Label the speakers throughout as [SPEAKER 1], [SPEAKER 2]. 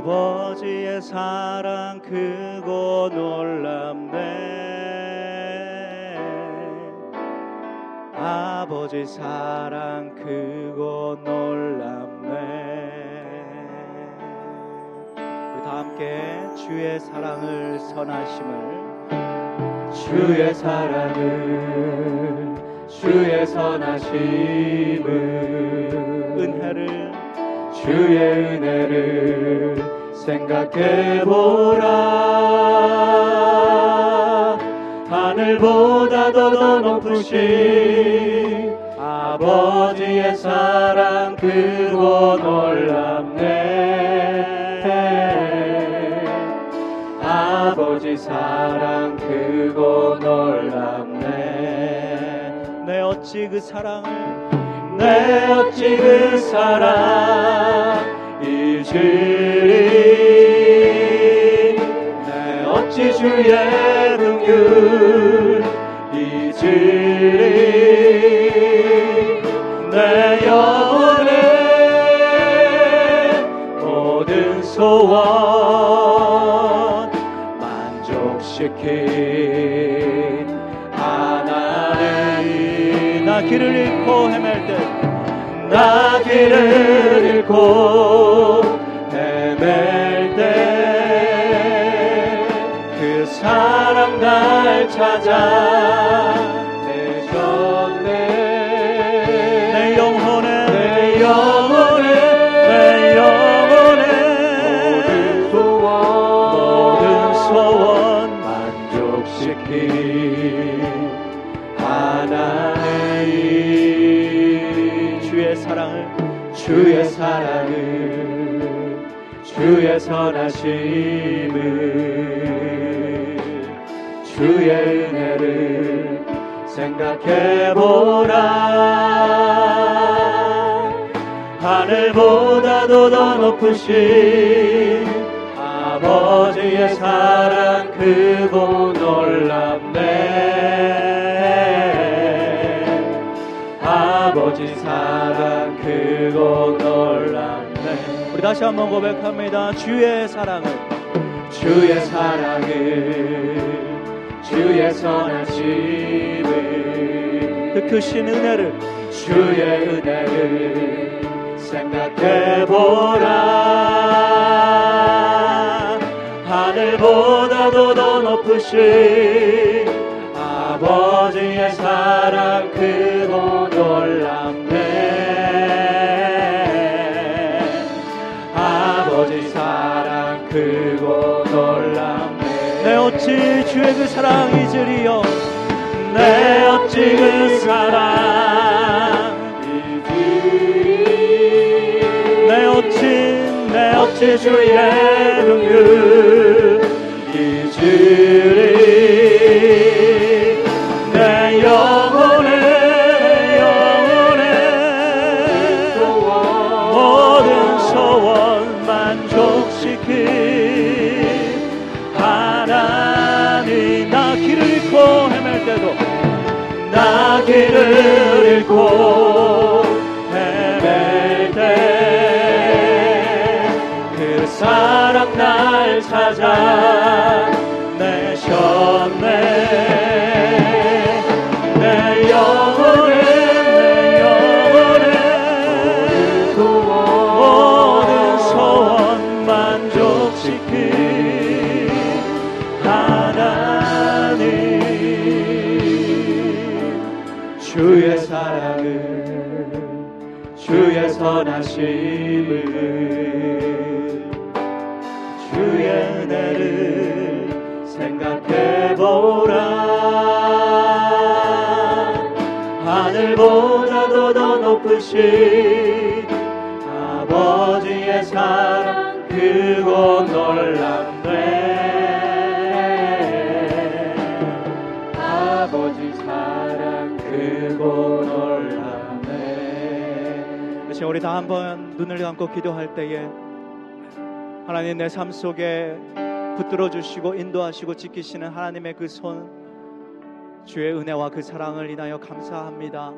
[SPEAKER 1] 아버지의 사랑 크고 놀랍네. 아버지 사랑 크고 놀랍네. 우리 다 함께 주의 사랑을 선하심을
[SPEAKER 2] 주의 사랑을 주의 선하심을.
[SPEAKER 1] 은혜를
[SPEAKER 2] 주의 은혜를 생각해 보라. 하늘보다도 더 높으신 아버지의 사랑 크고 놀랍네. 아버지 사랑 크고 놀랍네.
[SPEAKER 1] 내 어찌 그 사랑을
[SPEAKER 2] 내 어찌 그 사랑 잊으리 내 어찌 주의 긍휼 잊으리 찾아 내셨네
[SPEAKER 1] 내 영혼에
[SPEAKER 2] 내 영혼에
[SPEAKER 1] 내 영혼에
[SPEAKER 2] 모든 소원
[SPEAKER 1] 모든 소원
[SPEAKER 2] 만족시킨 하나님.
[SPEAKER 1] 주의 사랑을
[SPEAKER 2] 주의 사랑을 주의 선하심을 주의 은혜를 생각해 보라. 하늘보다도 더 높으신 아버지의 사랑 크고 놀랍네. 아버지 사랑 크고 놀랍네.
[SPEAKER 1] 우리 다시 한번 고백합니다. 주의 사랑을
[SPEAKER 2] 주의 사랑을 주의 선하심을.
[SPEAKER 1] 그 크신 은혜를
[SPEAKER 2] 주의 은혜를 생각해 보라. 하늘보다도 더 높으신 아버지의 사랑 크고 놀랍
[SPEAKER 1] 내 어찌 주의 그 사랑 잊으리요?
[SPEAKER 2] 내 어찌 그 사랑 잊으리
[SPEAKER 1] 내 어찌 내
[SPEAKER 2] 어찌 주의 긍휼 잊으리
[SPEAKER 1] 길을 잃고 헤맬 때
[SPEAKER 2] 그 사랑 날 찾아 내셨네 놀랍네 아버지 사랑 크고 놀랍네
[SPEAKER 1] 다시 우리 다 한번 눈을 감고 기도할 때에 하나님 내 삶 속에 붙들어 주시고 인도하시고 지키시는 하나님의 그 손 주의 은혜와 그 사랑을 인하여 감사합니다.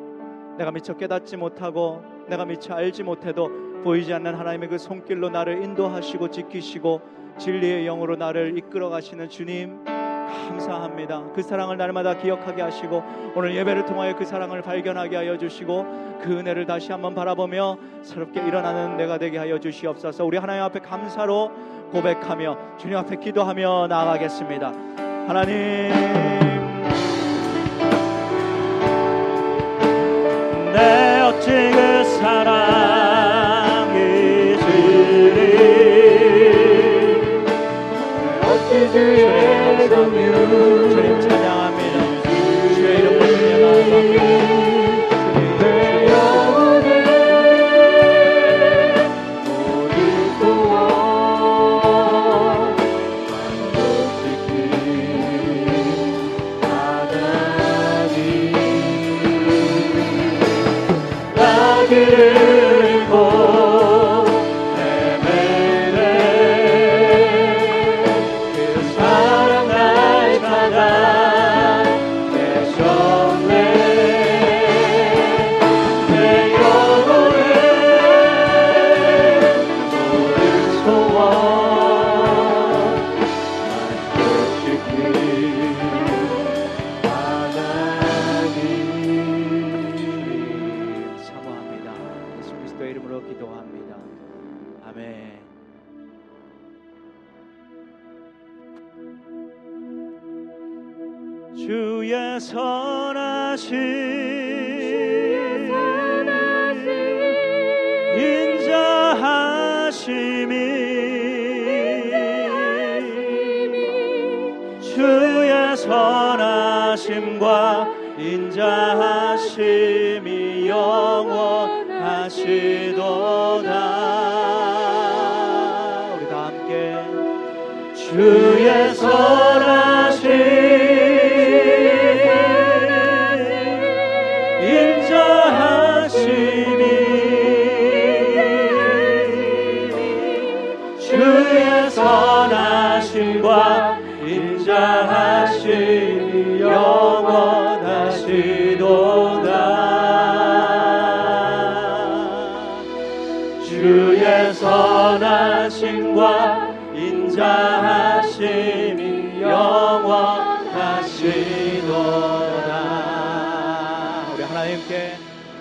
[SPEAKER 1] 내가 미처 깨닫지 못하고 내가 미처 알지 못해도 보이지 않는 하나님의 그 손길로 나를 인도하시고 지키시고 진리의 영으로 나를 이끌어 가시는 주님 감사합니다. 그 사랑을 날마다 기억하게 하시고 오늘 예배를 통하여 그 사랑을 발견하게 하여 주시고 그 은혜를 다시 한번 바라보며 새롭게 일어나는 내가 되게 하여 주시옵소서. 우리 하나님 앞에 감사로 고백하며 주님 앞에 기도하며 나아가겠습니다. 하나님 선하심과 인자하심이 영원하시도다. 우리 다 함께. 주의 선하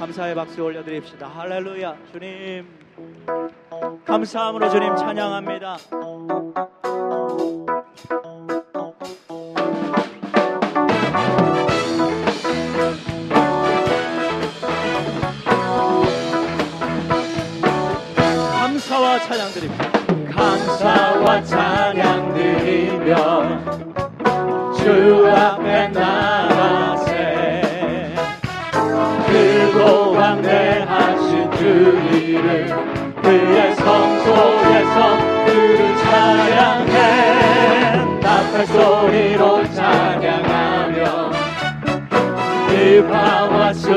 [SPEAKER 1] 감사의 박수 올려드립시다. 할렐루야 주님. 감사함으로 주님 찬양합니다. 감사와 찬양 드립니다.
[SPEAKER 2] 감사와 찬양 드리며 주 앞 그의 성소에서 그를 찬양해. 나팔 소리로 찬양하며 비파와 수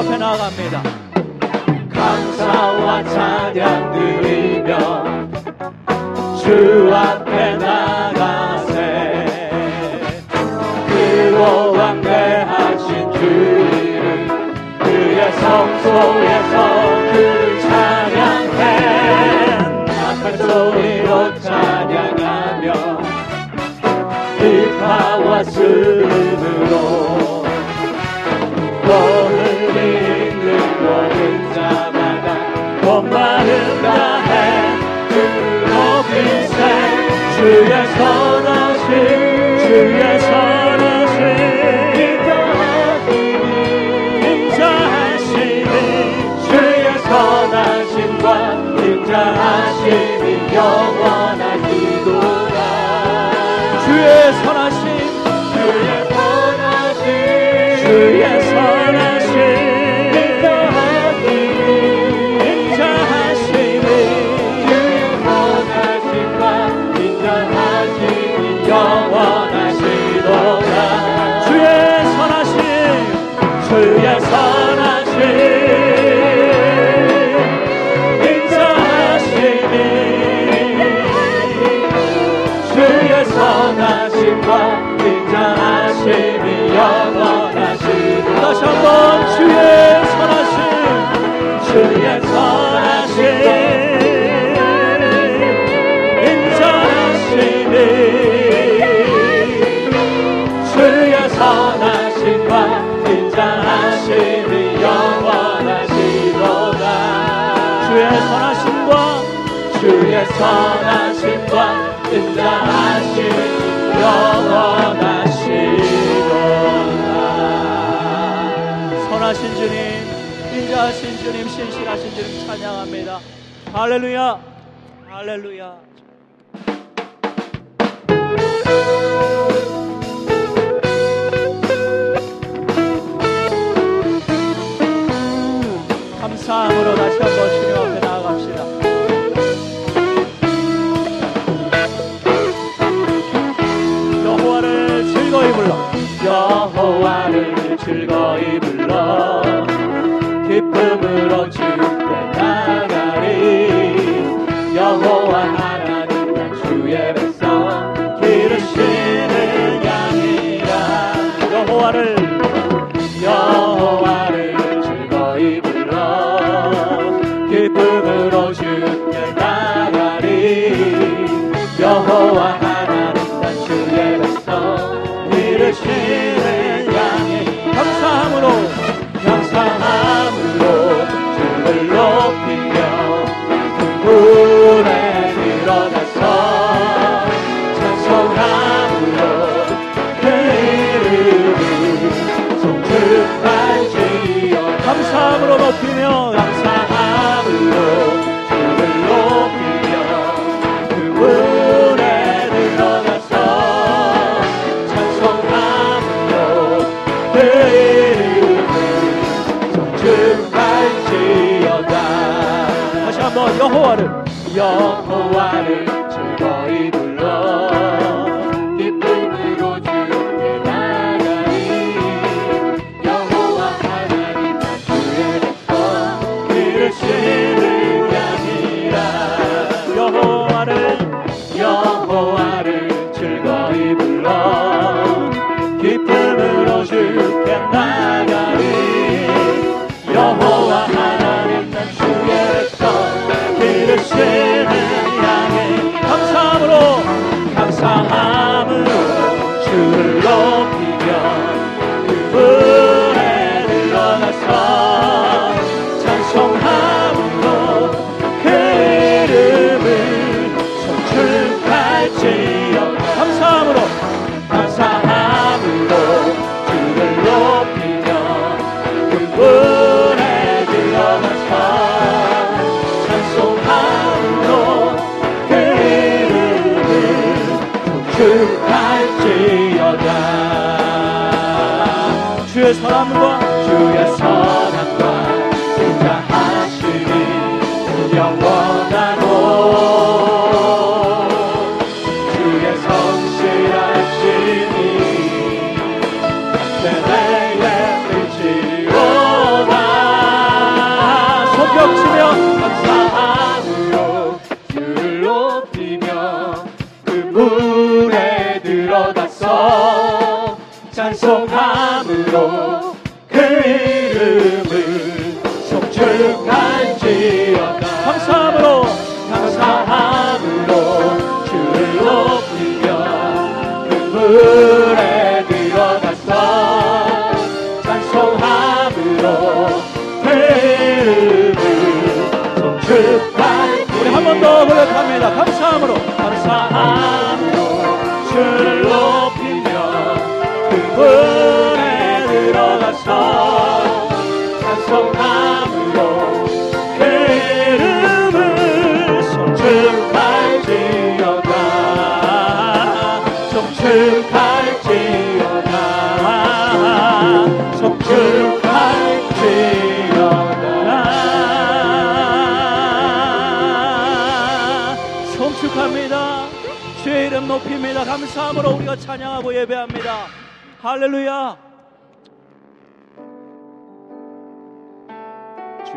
[SPEAKER 1] 앞에 나아갑니다.
[SPEAKER 2] 감사와 찬양 드리며 주 앞에 나가세. 크고 왕대하신 주 이름 그의 성소에서 그를 찬양해. 나팔 소리로 찬양하며 비파와 수음으로 주의 선하신 주의 선하신 인자하시니 인자하시니
[SPEAKER 1] 주의
[SPEAKER 2] 선하신과 인자하시니 영원하기도다.
[SPEAKER 1] 주의 선하신
[SPEAKER 2] 주의 선하신 주의 주여 성 선하심과 인자하심 영원하시도다
[SPEAKER 1] 선하신 주님 인자하신 주님 신실하신 주님 찬양합니다. 할렐루야. 할렐루야. 감사함으로 다시 한번 주님 즐거이 불러
[SPEAKER 2] 기쁨을 얻을 때 나가리. 여호와 하나님 나 주의 백성 기르시는 양이라.
[SPEAKER 1] 여호와를
[SPEAKER 2] 여 horder. Jag. 그 이름을 성축할지어다 성축할지어다 성축할지어다
[SPEAKER 1] 성축합니다. 주의 높입니다. 감사함으로 우리가 찬양하고 예배합니다. 할렐루야.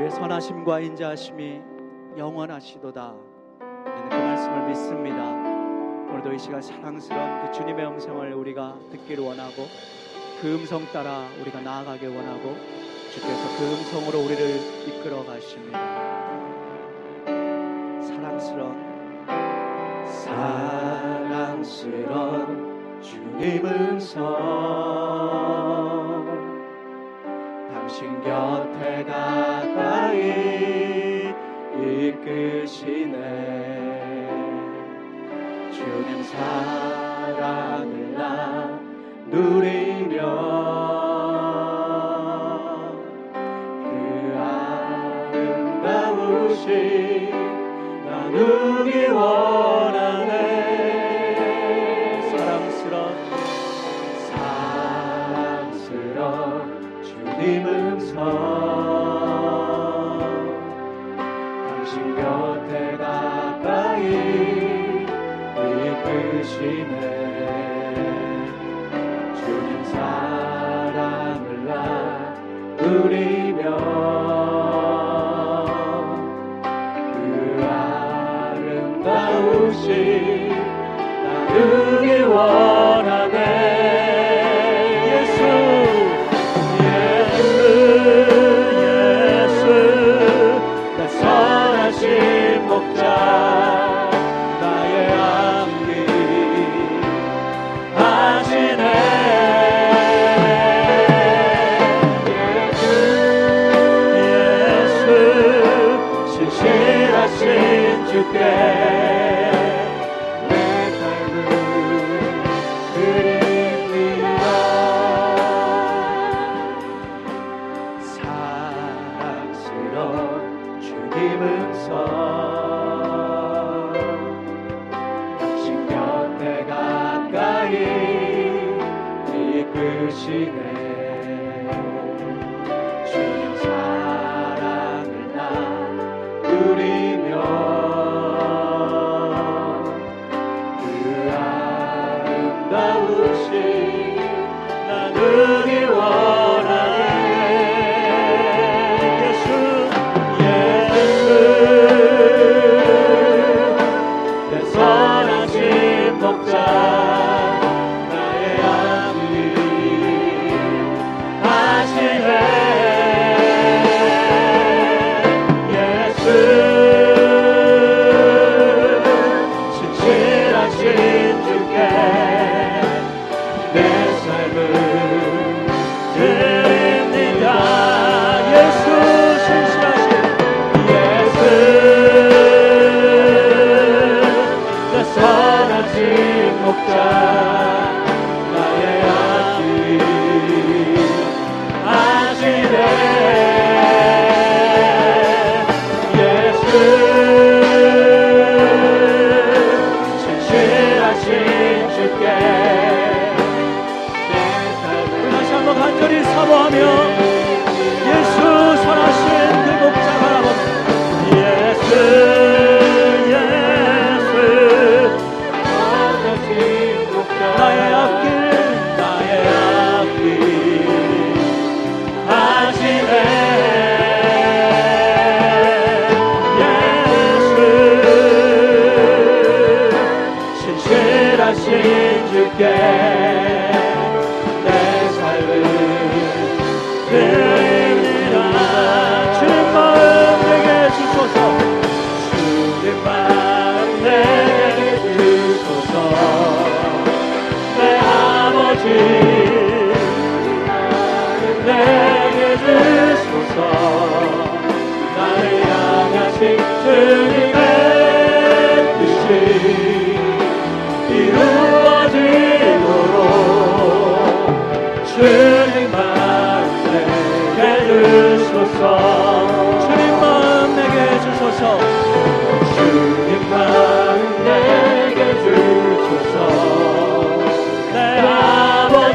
[SPEAKER 1] 주의 선하심과 인자하심이 영원하시도다. 저는 그 말씀을 믿습니다. 오늘도 이 시간 사랑스러운 그 주님의 음성을 우리가 듣기를 원하고 그 음성 따라 우리가 나아가길 원하고 주께서 그 음성으로 우리를 이끌어 가십니다. 사랑스러운
[SPEAKER 2] 사랑스런 주님 음성 당신 곁에 가까이 이끄시네. 주님 사랑을 나 누리며 그 아름다우신 나누기 원 주님 음성 당신 곁에 가까이 이끄시네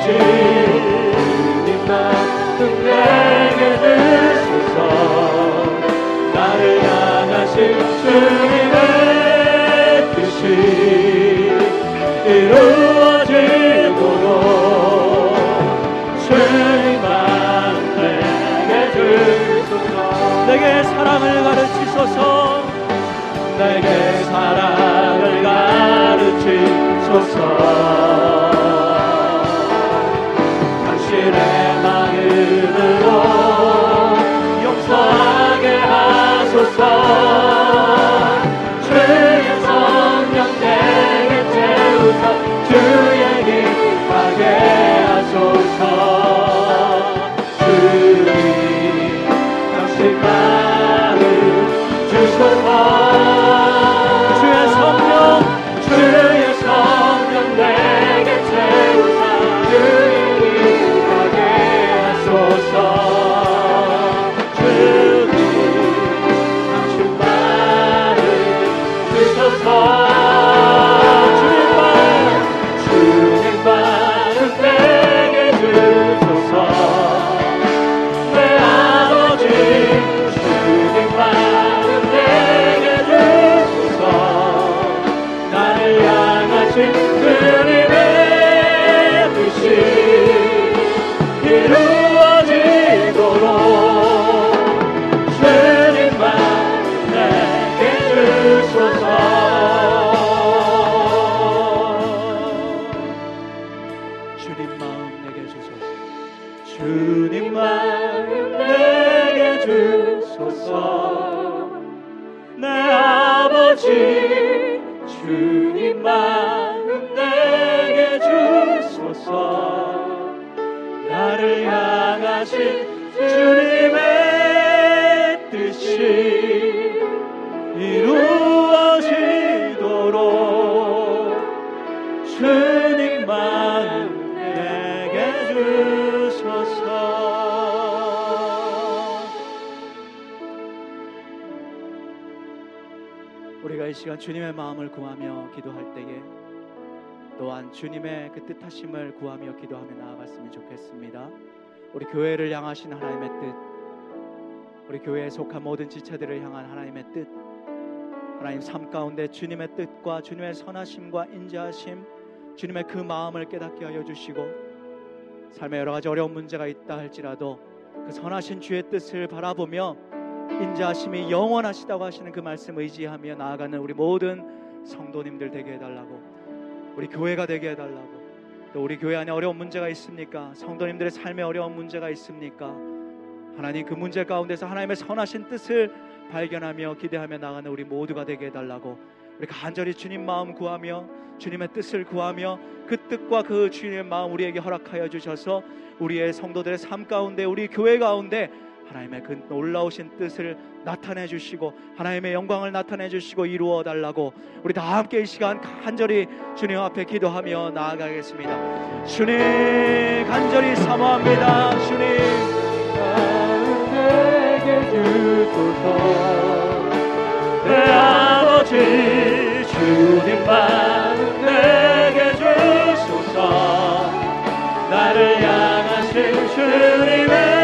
[SPEAKER 2] 주님 나를 향하신 주
[SPEAKER 1] 우리가 이 시간 주님의 마음을 구하며 기도할 때에 또한 주님의 그 뜻하심을 구하며 기도하며 나아갔으면 좋겠습니다. 우리 교회를 향하신 하나님의 뜻, 우리 교회에 속한 모든 지체들을 향한 하나님의 뜻, 하나님 삶 가운데 주님의 뜻과 주님의 선하심과 인자하심, 주님의 그 마음을 깨닫게 하여 주시고 삶에 여러 가지 어려운 문제가 있다 할지라도 그 선하신 주의 뜻을 바라보며 인자하심이 영원하시다고 하시는 그 말씀 의지하며 나아가는 우리 모든 성도님들 되게 해달라고 우리 교회가 되게 해달라고 또 우리 교회 안에 어려운 문제가 있습니까? 성도님들의 삶에 어려운 문제가 있습니까? 하나님 그 문제 가운데서 하나님의 선하신 뜻을 발견하며 기대하며 나가는 우리 모두가 되게 해달라고 우리 간절히 주님 마음 구하며 주님의 뜻을 구하며 그 뜻과 그 주님의 마음 우리에게 허락하여 주셔서 우리의 성도들의 삶 가운데 우리 교회 가운데 하나님의 그 놀라우신 뜻을 나타내 주시고 하나님의 영광을 나타내 주시고 이루어 달라고 우리 다 함께 이 시간 간절히 주님 앞에 기도하며 나아가겠습니다. 주님 간절히 사모합니다. 주님
[SPEAKER 2] 내게 주소서 내 아버지 주님 마음 내게 주소서 나를 향하신 주님의